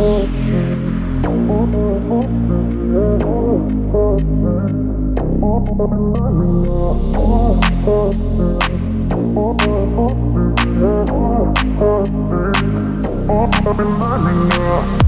I'm in now.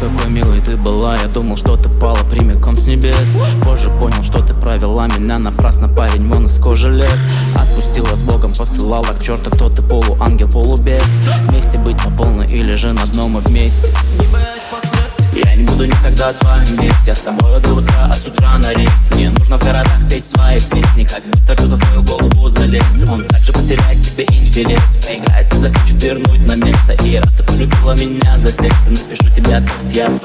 какой милый ты была. Я думал, что ты пала прямиком с небес. Позже понял, что ты провела меня напрасно Парень вон из кожи лез. Отпустила с Богом, посылала к черту Кто ты полуангел, полубес. Вместе быть по полной или же на дном и вместе? Не боясь последствий. Я не буду никогда в твоем месте. Я с тобой до утра, а с утра на рейс. Мне нужно в городах петь свои песни Как быстро кто-то в твою голову залез. Он также потеряет тебе интерес, Проиграет захочу вернуть на место. И раз ты полюбила меня за текст Напишу тебе ответ я в